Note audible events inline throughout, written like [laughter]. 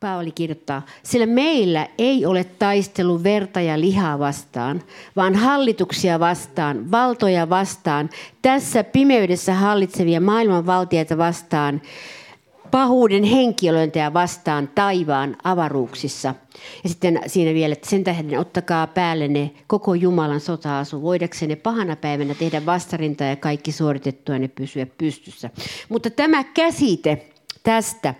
Paavali kirjoittaa, sillä meillä ei ole taistelu verta ja lihaa vastaan, vaan hallituksia vastaan, valtoja vastaan, tässä pimeydessä hallitsevia maailmanvaltiaita vastaan, pahuuden henkilöintiä vastaan taivaan avaruuksissa. Ja sitten siinä vielä, että sen tähden ottakaa päälle ne koko Jumalan sota-asu, voidaksenne pahana päivänä tehdä vastarinta ja kaikki suoritettua ne pysyä pystyssä. Mutta tämä käsite tästä,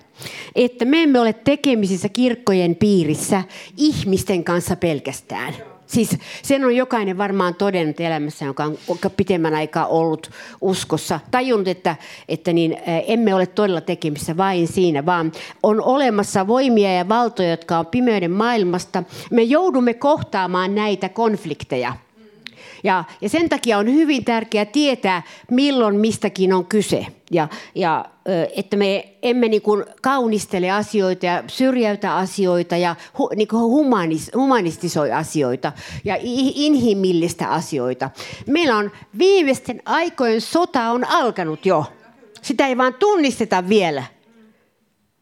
että me emme ole tekemisissä kirkkojen piirissä ihmisten kanssa pelkästään – Siis sen on jokainen varmaan todennut elämässä, joka on pitemmän aikaa ollut uskossa. Tajunnut, että, että niin, emme ole todella tekemissä vain siinä, vaan on olemassa voimia ja valtoja, jotka on pimeyden maailmasta. Me joudumme kohtaamaan näitä konflikteja. Ja, ja sen takia on hyvin tärkeää tietää, milloin mistäkin on kyse. Ja, ja että me emme niin kuin kaunistele asioita ja syrjäytä asioita ja hu, niin kuin humanis, humanistisoi asioita ja inhimillistä asioita. Meillä on viimeisten aikojen sota on alkanut jo. Sitä ei vaan tunnisteta vielä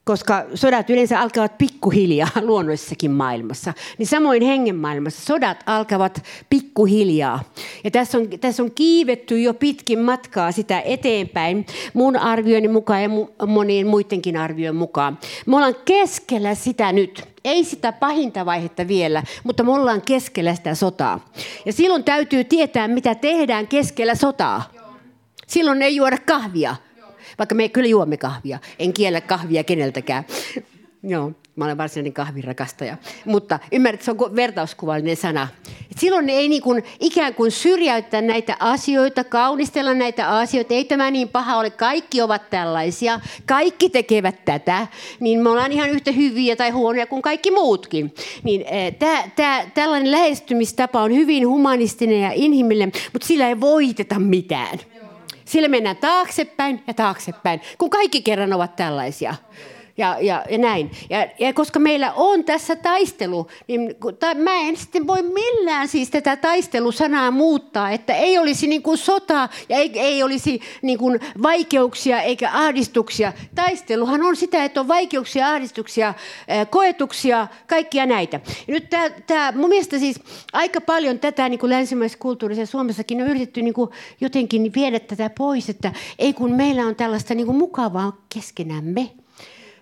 koska sodat yleensä alkavat pikkuhiljaa [laughs] luonnollisessakin maailmassa, niin samoin hengen maailmassa sodat alkavat pikkuhiljaa. Ja tässä on, tässä on kiivetty jo pitkin matkaa sitä eteenpäin, mun arvioni mukaan ja monien muidenkin arvioiden mukaan. Me ollaan keskellä sitä nyt. Ei sitä pahinta vaihetta vielä, mutta me ollaan keskellä sitä sotaa. Ja silloin täytyy tietää, mitä tehdään keskellä sotaa. Silloin ei juoda kahvia, vaikka me kyllä juomme kahvia. En kiellä kahvia keneltäkään. Joo, mä olen varsinainen kahvirakastaja. Mutta ymmärrät, se on vertauskuvallinen sana. Et silloin ei niin kuin, ikään kuin syrjäyttää näitä asioita, kaunistella näitä asioita. Ei tämä niin paha ole. Kaikki ovat tällaisia. Kaikki tekevät tätä. Niin me ollaan ihan yhtä hyviä tai huonoja kuin kaikki muutkin. Niin, eh, tää, tää, tällainen lähestymistapa on hyvin humanistinen ja inhimillinen, mutta sillä ei voiteta mitään. Sillä mennään taaksepäin ja taaksepäin, kun kaikki kerran ovat tällaisia ja, ja, ja näin. Ja, ja koska meillä on tässä taistelu, niin ta, mä en sitten voi millään siis tätä taistelusanaa muuttaa, että ei olisi niin kuin sota ja ei, ei olisi niin kuin vaikeuksia eikä ahdistuksia. Taisteluhan on sitä, että on vaikeuksia, ahdistuksia, koetuksia, kaikkia näitä. Ja nyt tämä, tämä mun mielestä siis aika paljon tätä niin kuin länsimaisessa kulttuurissa Suomessakin on yritetty niin kuin jotenkin viedä tätä pois, että ei kun meillä on tällaista niin kuin mukavaa keskenämme.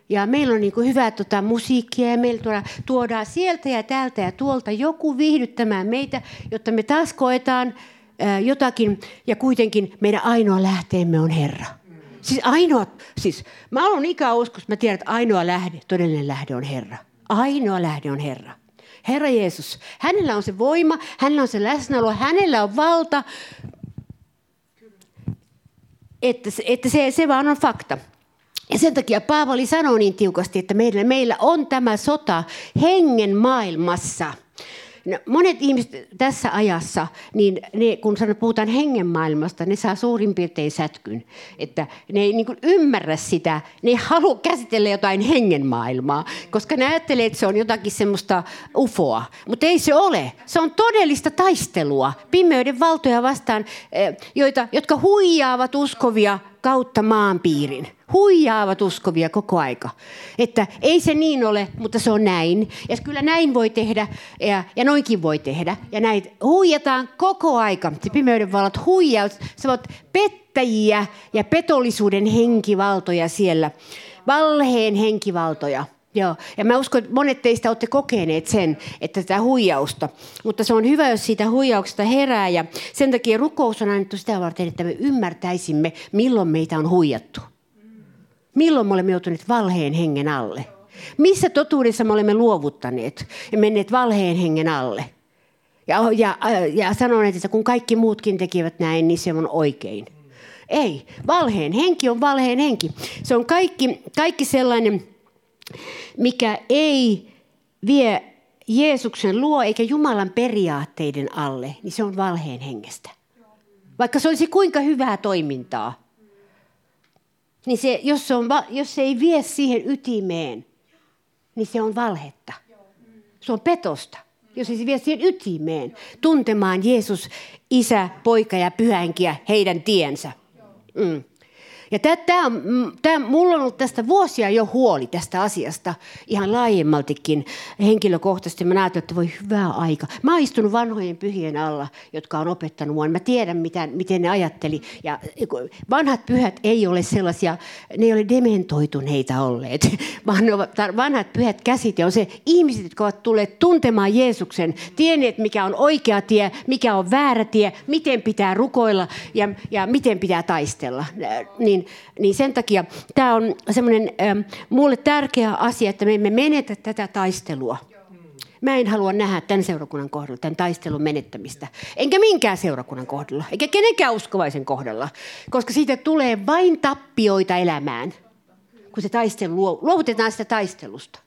Ja meillä on niin kuin hyvää tota, musiikkia ja meillä tuodaan, tuodaan sieltä ja täältä ja tuolta joku viihdyttämään meitä, jotta me taas koetaan ää, jotakin. Ja kuitenkin meidän ainoa lähteemme on Herra. Siis ainoa, siis mä olen ikäuskossa, mä tiedän, että ainoa lähde, todellinen lähde on Herra. Ainoa lähde on Herra. Herra Jeesus, hänellä on se voima, hänellä on se läsnäolo, hänellä on valta, että, että se, se vaan on fakta. Ja sen takia Paavali sanoo niin tiukasti, että meillä, meillä on tämä sota hengen maailmassa. No, monet ihmiset tässä ajassa, niin ne, kun sanon, puhutaan hengen maailmasta, ne saa suurin piirtein sätkyn. Että ne ei niin ymmärrä sitä, ne ei halua käsitellä jotain hengen maailmaa, koska ne ajattelee, että se on jotakin semmoista ufoa. Mutta ei se ole. Se on todellista taistelua pimeyden valtoja vastaan, eh, joita, jotka huijaavat uskovia kautta maanpiirin. Huijaavat uskovia koko aika. Että ei se niin ole, mutta se on näin. Ja kyllä näin voi tehdä ja, ja noinkin voi tehdä. Ja näitä huijataan koko aika. Se pimeyden vallat huijaus. Se ovat pettäjiä ja petollisuuden henkivaltoja siellä. Valheen henkivaltoja. Joo, ja mä uskon, että monet teistä olette kokeneet sen, että tätä huijausta. Mutta se on hyvä, jos siitä huijauksesta herää. Ja sen takia rukous on annettu sitä varten, että me ymmärtäisimme, milloin meitä on huijattu. Milloin me olemme joutuneet valheen hengen alle. Missä totuudessa me olemme luovuttaneet ja menneet valheen hengen alle. Ja, ja, ja sanoneet, että kun kaikki muutkin tekivät näin, niin se on oikein. Ei, valheen henki on valheen henki. Se on kaikki, kaikki sellainen mikä ei vie Jeesuksen luo eikä Jumalan periaatteiden alle, niin se on valheen hengestä. Vaikka se olisi kuinka hyvää toimintaa, niin se, jos, se on, jos se ei vie siihen ytimeen, niin se on valhetta. Se on petosta, jos ei se vie siihen ytimeen, tuntemaan Jeesus, isä, poika ja pyhänkiä heidän tiensä. Mm. Ja tämä on, tämä, mulla on ollut tästä vuosia jo huoli tästä asiasta ihan laajemmaltikin henkilökohtaisesti. Mä ajattelin, että voi hyvää aika. Mä oon istunut vanhojen pyhien alla, jotka on opettanut mua. Mä tiedän, miten, miten ne ajatteli. Ja vanhat pyhät ei ole sellaisia, ne ei ole dementoituneita olleet, [laughs] vaan vanhat pyhät käsit. Ja on se ihmiset, jotka ovat tulleet tuntemaan Jeesuksen, tienneet, mikä on oikea tie, mikä on väärä tie, miten pitää rukoilla ja, ja miten pitää taistella. Niin, niin sen takia tämä on semmoinen ähm, mulle tärkeä asia, että me emme menetä tätä taistelua. Mä en halua nähdä tämän seurakunnan kohdalla, tämän taistelun menettämistä. Enkä minkään seurakunnan kohdalla, eikä kenenkään uskovaisen kohdalla. Koska siitä tulee vain tappioita elämään, kun se taistelu, luovutetaan sitä taistelusta.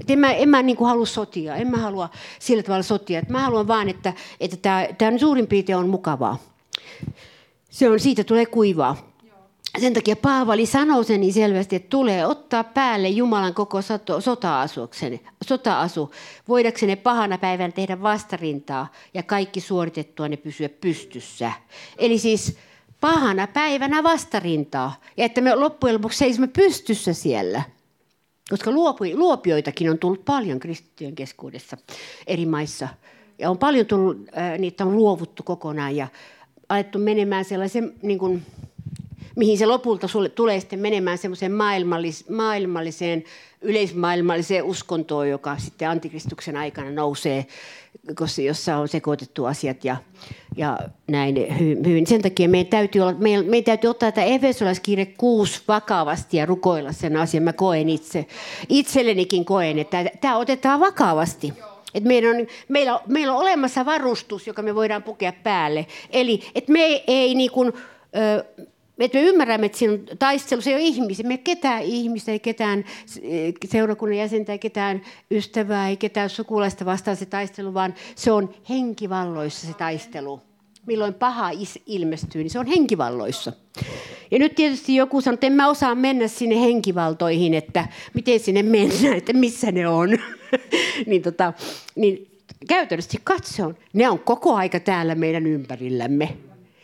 Et en mä, en mä niin halua sotia, en mä halua sillä tavalla sotia. Et mä haluan vaan, että, että tämä, tämä suurin piirtein on mukavaa. Se on, siitä tulee kuivaa. Sen takia Paavali sanoo sen niin selvästi, että tulee ottaa päälle Jumalan koko sota-asu, voidakseen pahana päivänä tehdä vastarintaa ja kaikki suoritettua ne pysyä pystyssä. Eli siis pahana päivänä vastarintaa ja että me loppujen lopuksi seisomme pystyssä siellä. Koska luopioitakin on tullut paljon kristittyjen keskuudessa eri maissa. Ja on paljon tullut, äh, niitä on luovuttu kokonaan ja alettu menemään sellaisen niin kuin, mihin se lopulta sulle tulee sitten menemään semmoiseen maailmallis, maailmalliseen, yleismaailmalliseen uskontoon, joka sitten antikristuksen aikana nousee, koska jossa on sekoitettu asiat ja, ja näin hyvin. Sen takia meidän täytyy, olla, meidän, meidän täytyy ottaa tämä Efesolaiskirje 6 vakavasti ja rukoilla sen asian. Mä koen itse, itsellenikin koen, että tämä otetaan vakavasti. Et meillä, on, meillä, meillä on olemassa varustus, joka me voidaan pukea päälle. Eli että me ei, ei niin kuin, että me ymmärrämme, että siinä on taistelu, se ei ole ihmisiä. Me ketään ihmistä, ei ketään seurakunnan jäsentä, ei ketään ystävää, ei ketään sukulaista vastaan se taistelu, vaan se on henkivalloissa se taistelu. Milloin paha ilmestyy, niin se on henkivalloissa. Ja nyt tietysti joku sanoo, että en mä osaa mennä sinne henkivaltoihin, että miten sinne mennään, [laughs] että missä ne on. [laughs] niin, tota, niin käytännössä katsoen, ne on koko aika täällä meidän ympärillämme.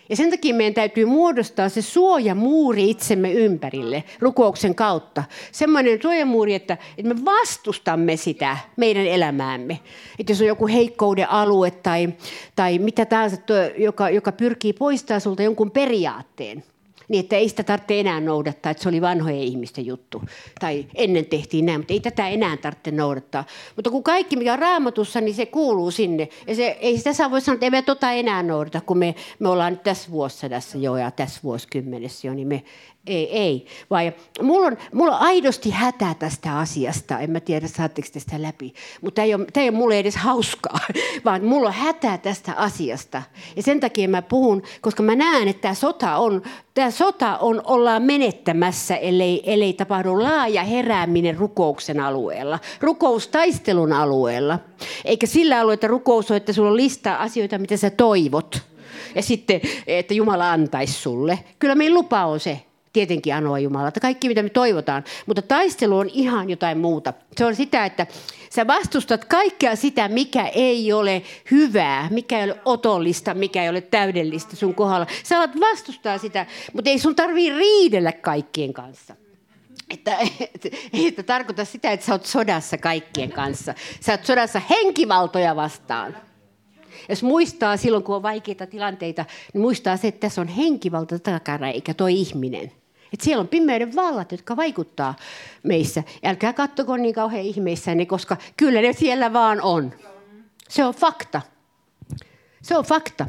Ja sen takia meidän täytyy muodostaa se suojamuuri itsemme ympärille rukouksen kautta. Semmoinen suojamuuri, että, että me vastustamme sitä meidän elämäämme. Että jos on joku heikkouden alue tai, tai mitä tahansa, joka, joka pyrkii poistamaan sulta jonkun periaatteen – niin että ei sitä tarvitse enää noudattaa, että se oli vanhojen ihmisten juttu. Tai ennen tehtiin näin, mutta ei tätä enää tarvitse noudattaa. Mutta kun kaikki, mikä on raamatussa, niin se kuuluu sinne. Ja se, ei sitä saa voi sanoa, että ei me tota enää noudata, kun me, me ollaan nyt tässä vuosisadassa jo ja tässä vuosikymmenessä jo, niin me ei, ei. Vai, mulla, on, mulla on aidosti hätää tästä asiasta. En mä tiedä, saatteko tästä läpi. Mutta tämä ei, ole, ei ole mulle edes hauskaa, [laughs] vaan mulla on hätää tästä asiasta. Ja sen takia mä puhun, koska mä näen, että tämä sota on, tämä sota on, ollaan menettämässä, ellei, ellei tapahdu laaja herääminen rukouksen alueella, rukoustaistelun alueella. Eikä sillä alueella, että rukous on, että sulla on lista asioita, mitä sä toivot. Ja sitten, että Jumala antaisi sulle. Kyllä meidän lupa on se, tietenkin anoa Jumalalta, kaikki mitä me toivotaan. Mutta taistelu on ihan jotain muuta. Se on sitä, että sä vastustat kaikkea sitä, mikä ei ole hyvää, mikä ei ole otollista, mikä ei ole täydellistä sun kohdalla. Sä alat vastustaa sitä, mutta ei sun tarvii riidellä kaikkien kanssa. Että, että, että tarkoita sitä, että sä oot sodassa kaikkien kanssa. Sä oot sodassa henkivaltoja vastaan. Jos muistaa silloin, kun on vaikeita tilanteita, niin muistaa se, että tässä on henkivalta takana, eikä toi ihminen. Että siellä on pimeyden vallat, jotka vaikuttaa meissä. Älkää kattoko niin kauhean ihmeissänne, koska kyllä ne siellä vaan on. Se on fakta. Se on fakta.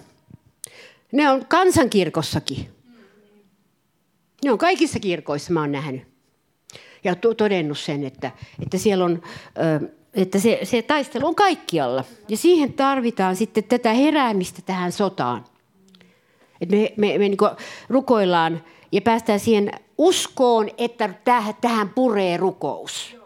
Ne on kansankirkossakin. Ne on kaikissa kirkoissa, mä oon nähnyt. Ja todennut sen, että, että siellä on... että se, se taistelu on kaikkialla. Ja siihen tarvitaan sitten tätä heräämistä tähän sotaan. Et me me, me niin rukoillaan ja päästään siihen uskoon, että tähän puree rukous.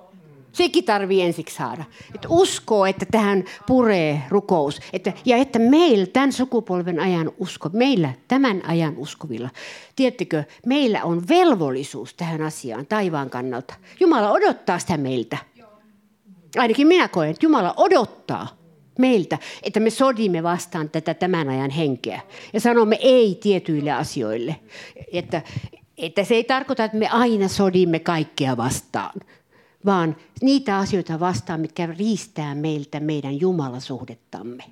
Sekin tarvii ensiksi saada. Että uskoo, että tähän puree rukous. Että, ja että meillä, tämän sukupolven ajan usko, meillä tämän ajan uskovilla, tiedättekö, meillä on velvollisuus tähän asiaan taivaan kannalta. Jumala odottaa sitä meiltä. Ainakin minä koen, että Jumala odottaa meiltä, että me sodimme vastaan tätä tämän ajan henkeä ja sanomme ei tietyille asioille. Että että se ei tarkoita, että me aina sodimme kaikkea vastaan, vaan niitä asioita vastaan, mitkä riistää meiltä meidän jumalasuhdettamme.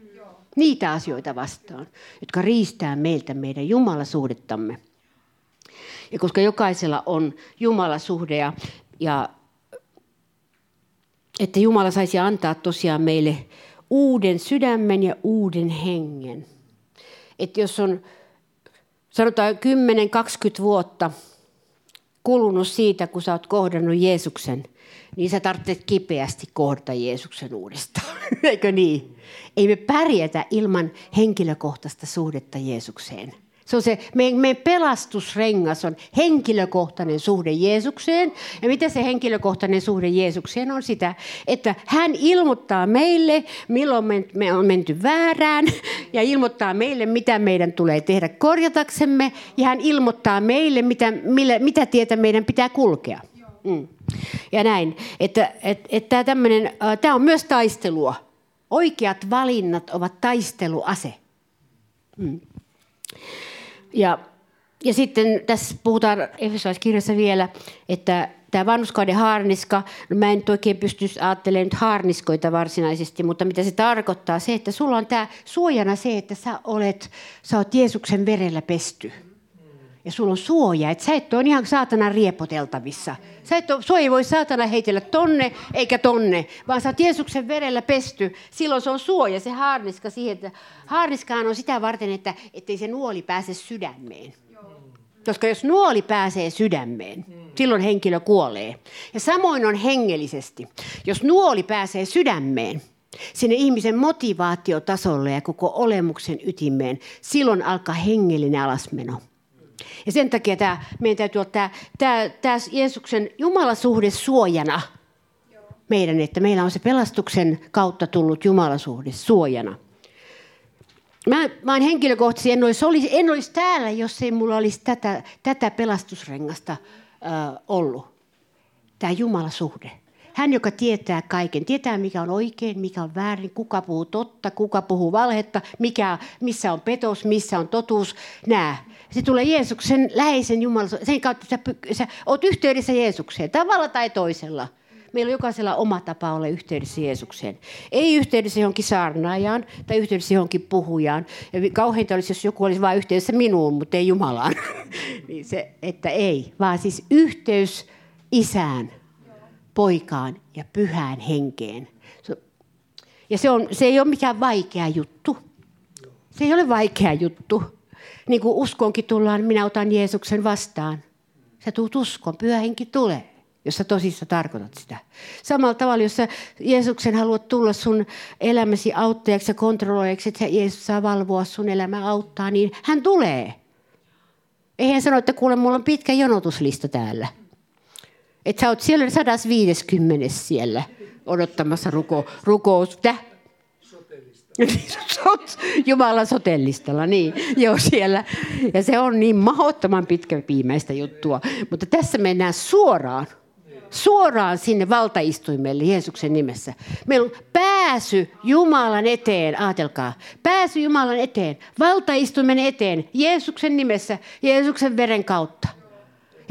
Niitä asioita vastaan, jotka riistää meiltä meidän jumalasuhdettamme. Ja koska jokaisella on jumalasuhde ja, ja että Jumala saisi antaa tosiaan meille uuden sydämen ja uuden hengen. Että jos on sanotaan 10-20 vuotta kulunut siitä, kun sä oot kohdannut Jeesuksen, niin sä tarvitset kipeästi kohdata Jeesuksen uudestaan. [laughs] Eikö niin? Ei me pärjätä ilman henkilökohtaista suhdetta Jeesukseen. Se on se, meidän, meidän pelastusrengas on henkilökohtainen suhde Jeesukseen. Ja mitä se henkilökohtainen suhde Jeesukseen on sitä, että hän ilmoittaa meille, milloin me on menty väärään, ja ilmoittaa meille, mitä meidän tulee tehdä korjataksemme, ja hän ilmoittaa meille, mitä, millä, mitä tietä meidän pitää kulkea. Mm. Ja näin, että, että, että tämä on myös taistelua. Oikeat valinnat ovat taisteluase. Mm. Ja, ja sitten tässä puhutaan Efesolaiskirjassa vielä, että tämä vanhuskauden haarniska, no mä en nyt oikein pysty ajattelemaan nyt haarniskoita varsinaisesti, mutta mitä se tarkoittaa, se, että sulla on tämä suojana se, että sä olet, sä oot Jeesuksen verellä pesty. Ja sulla on suoja, että sä et ole ihan saatana riepoteltavissa. Sä et ole, sua ei voi saatana heitellä tonne eikä tonne, vaan sä oot Jeesuksen verellä pesty. Silloin se on suoja, se haarniska siihen, että haarniskaan on sitä varten, että ettei se nuoli pääse sydämeen. Koska jos nuoli pääsee sydämeen, silloin henkilö kuolee. Ja samoin on hengellisesti. Jos nuoli pääsee sydämeen, sinne ihmisen motivaatiotasolle ja koko olemuksen ytimeen, silloin alkaa hengellinen alasmeno. Ja sen takia tämä, meidän täytyy olla tämä, tämä, tämä Jeesuksen Jumalasuhde suojana meidän, että meillä on se pelastuksen kautta tullut Jumalasuhde suojana. Mä, mä olen henkilökohtaisesti, en olisi, en olisi täällä, jos ei mulla olisi tätä, tätä pelastusrengasta äh, ollut. Tämä Jumalasuhde. Hän, joka tietää kaiken, tietää mikä on oikein, mikä on väärin, kuka puhuu totta, kuka puhuu valhetta, mikä, missä on petos, missä on totuus. Nämä. Se tulee Jeesuksen läheisen Jumalan, sen kautta sä, sä oot yhteydessä Jeesukseen, tavalla tai toisella. Meillä on jokaisella oma tapa olla yhteydessä Jeesukseen. Ei yhteydessä johonkin saarnaajaan tai yhteydessä johonkin puhujaan. Ja kauheinta olisi, jos joku olisi vain yhteydessä minuun, mutta ei Jumalaan. [laughs] niin se, että ei, vaan siis yhteys isään, poikaan ja pyhään henkeen. Ja se, on, se ei ole mikään vaikea juttu. Se ei ole vaikea juttu. Niin kuin uskonkin tullaan, minä otan Jeesuksen vastaan. Sä tuut uskon, pyhä henki tulee jos sä tosissa tarkoitat sitä. Samalla tavalla, jos sä Jeesuksen haluat tulla sun elämäsi auttajaksi ja kontrolloijaksi, että Jeesus saa valvoa sun elämä auttaa, niin hän tulee. Ei hän sano, että kuule, mulla on pitkä jonotuslista täällä. Että sä oot siellä 150 siellä odottamassa ruko, rukous. Täh? [laughs] Jumalan sotellistalla, niin. Joo, siellä. Ja se on niin mahdottoman pitkä juttua. Mutta tässä mennään suoraan suoraan sinne valtaistuimelle Jeesuksen nimessä. Meillä on pääsy Jumalan eteen, ajatelkaa, pääsy Jumalan eteen, valtaistuimen eteen, Jeesuksen nimessä, Jeesuksen veren kautta.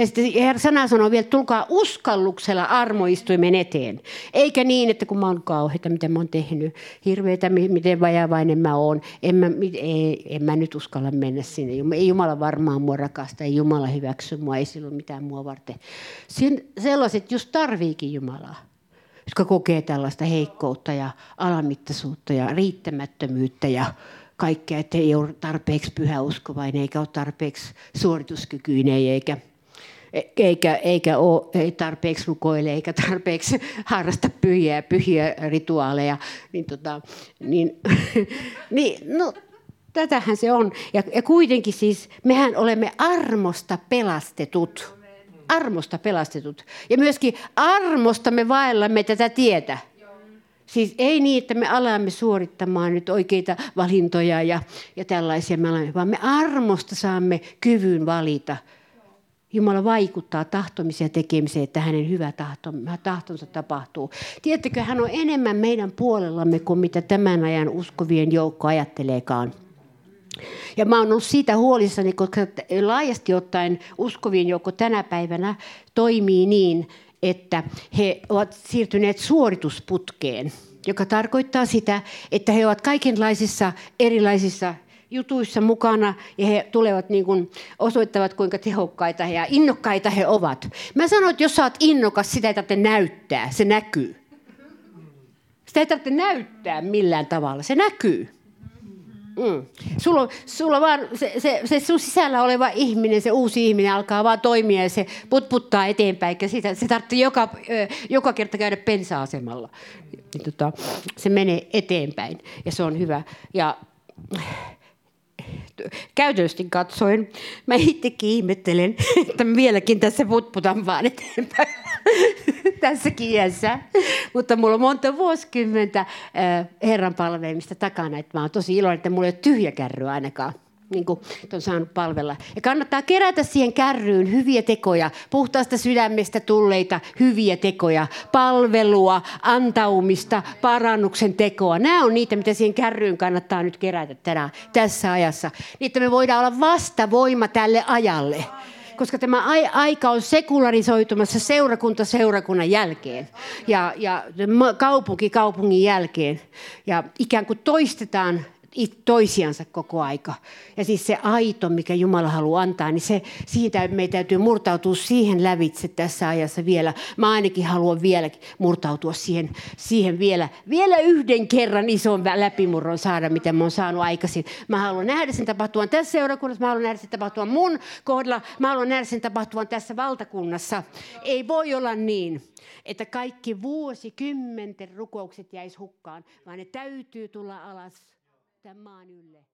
Ja sitten sana sanoo vielä, että tulkaa uskalluksella armoistuimen eteen. Eikä niin, että kun mä oon kauheita, mitä mä oon tehnyt, hirveätä, miten vajavainen mä oon, en mä, ei, en mä nyt uskalla mennä sinne. Ei Jumala varmaan mua rakasta, ei Jumala hyväksy mua, ei silloin mitään mua varten. Siin, sellaiset just tarviikin Jumalaa jotka kokee tällaista heikkoutta ja alamittaisuutta ja riittämättömyyttä ja kaikkea, että ei ole tarpeeksi pyhäuskovainen eikä ole tarpeeksi suorituskykyinen eikä eikä, eikä ole ei tarpeeksi rukoile eikä tarpeeksi [laughs] harrasta pyhiä, pyhiä rituaaleja. Niin, tota, niin, [laughs] niin, no, tätähän se on. Ja, ja kuitenkin siis mehän olemme armosta pelastetut. Armosta pelastetut. Ja myöskin armosta me vaellamme tätä tietä. Siis ei niin, että me alamme suorittamaan nyt oikeita valintoja ja, ja tällaisia, vaan me armosta saamme kyvyn valita – Jumala vaikuttaa tahtomiseen ja tekemiseen, että hänen hyvä tahto, tahtonsa tapahtuu. Tiedättekö, hän on enemmän meidän puolellamme kuin mitä tämän ajan uskovien joukko ajatteleekaan. Ja mä oon ollut siitä huolissani, koska laajasti ottaen uskovien joukko tänä päivänä toimii niin, että he ovat siirtyneet suoritusputkeen, joka tarkoittaa sitä, että he ovat kaikenlaisissa erilaisissa jutuissa mukana ja he tulevat niin kuin osoittavat, kuinka tehokkaita ja innokkaita he ovat. Mä sanoin, että jos sä oot innokas, sitä ei tarvitse näyttää, se näkyy. Sitä ei tarvitse näyttää millään tavalla, se näkyy. Mm. Sulla, sulla vaan se, se, se sun sisällä oleva ihminen, se uusi ihminen alkaa vaan toimia ja se putputtaa eteenpäin. Ja sitä, se tarvitsee joka, joka kerta käydä pensa-asemalla. Niin, tota, se menee eteenpäin ja se on hyvä. Ja käytännössä katsoen mä itsekin ihmettelen, [laughs] että mä vieläkin tässä putputan vaan eteenpäin [laughs] tässäkin iässä. Mutta mulla on monta vuosikymmentä Herran palvelemista takana, että mä oon tosi iloinen, että mulla ei ole tyhjä kärry ainakaan niin kuin on saanut palvella. Ja kannattaa kerätä siihen kärryyn hyviä tekoja, puhtaasta sydämestä tulleita hyviä tekoja, palvelua, antaumista, parannuksen tekoa. Nämä on niitä, mitä siihen kärryyn kannattaa nyt kerätä tänä, tässä ajassa. Niin, että me voidaan olla vastavoima tälle ajalle koska tämä aika on sekularisoitumassa seurakunta seurakunnan jälkeen ja, ja kaupunki kaupungin jälkeen. Ja ikään kuin toistetaan toisiansa koko aika. Ja siis se aito, mikä Jumala haluaa antaa, niin se, siitä meidän täytyy murtautua siihen lävitse tässä ajassa vielä. Mä ainakin haluan vielä murtautua siihen, siihen vielä, vielä yhden kerran ison läpimurron saada, mitä mä oon saanut aikaisin. Mä haluan nähdä sen tapahtuvan tässä seurakunnassa, mä haluan nähdä sen tapahtuvan mun kohdalla, mä haluan nähdä sen tapahtuvan tässä valtakunnassa. Ei voi olla niin, että kaikki vuosikymmenten rukoukset jäisi hukkaan, vaan ne täytyy tulla alas tämän maan ylle.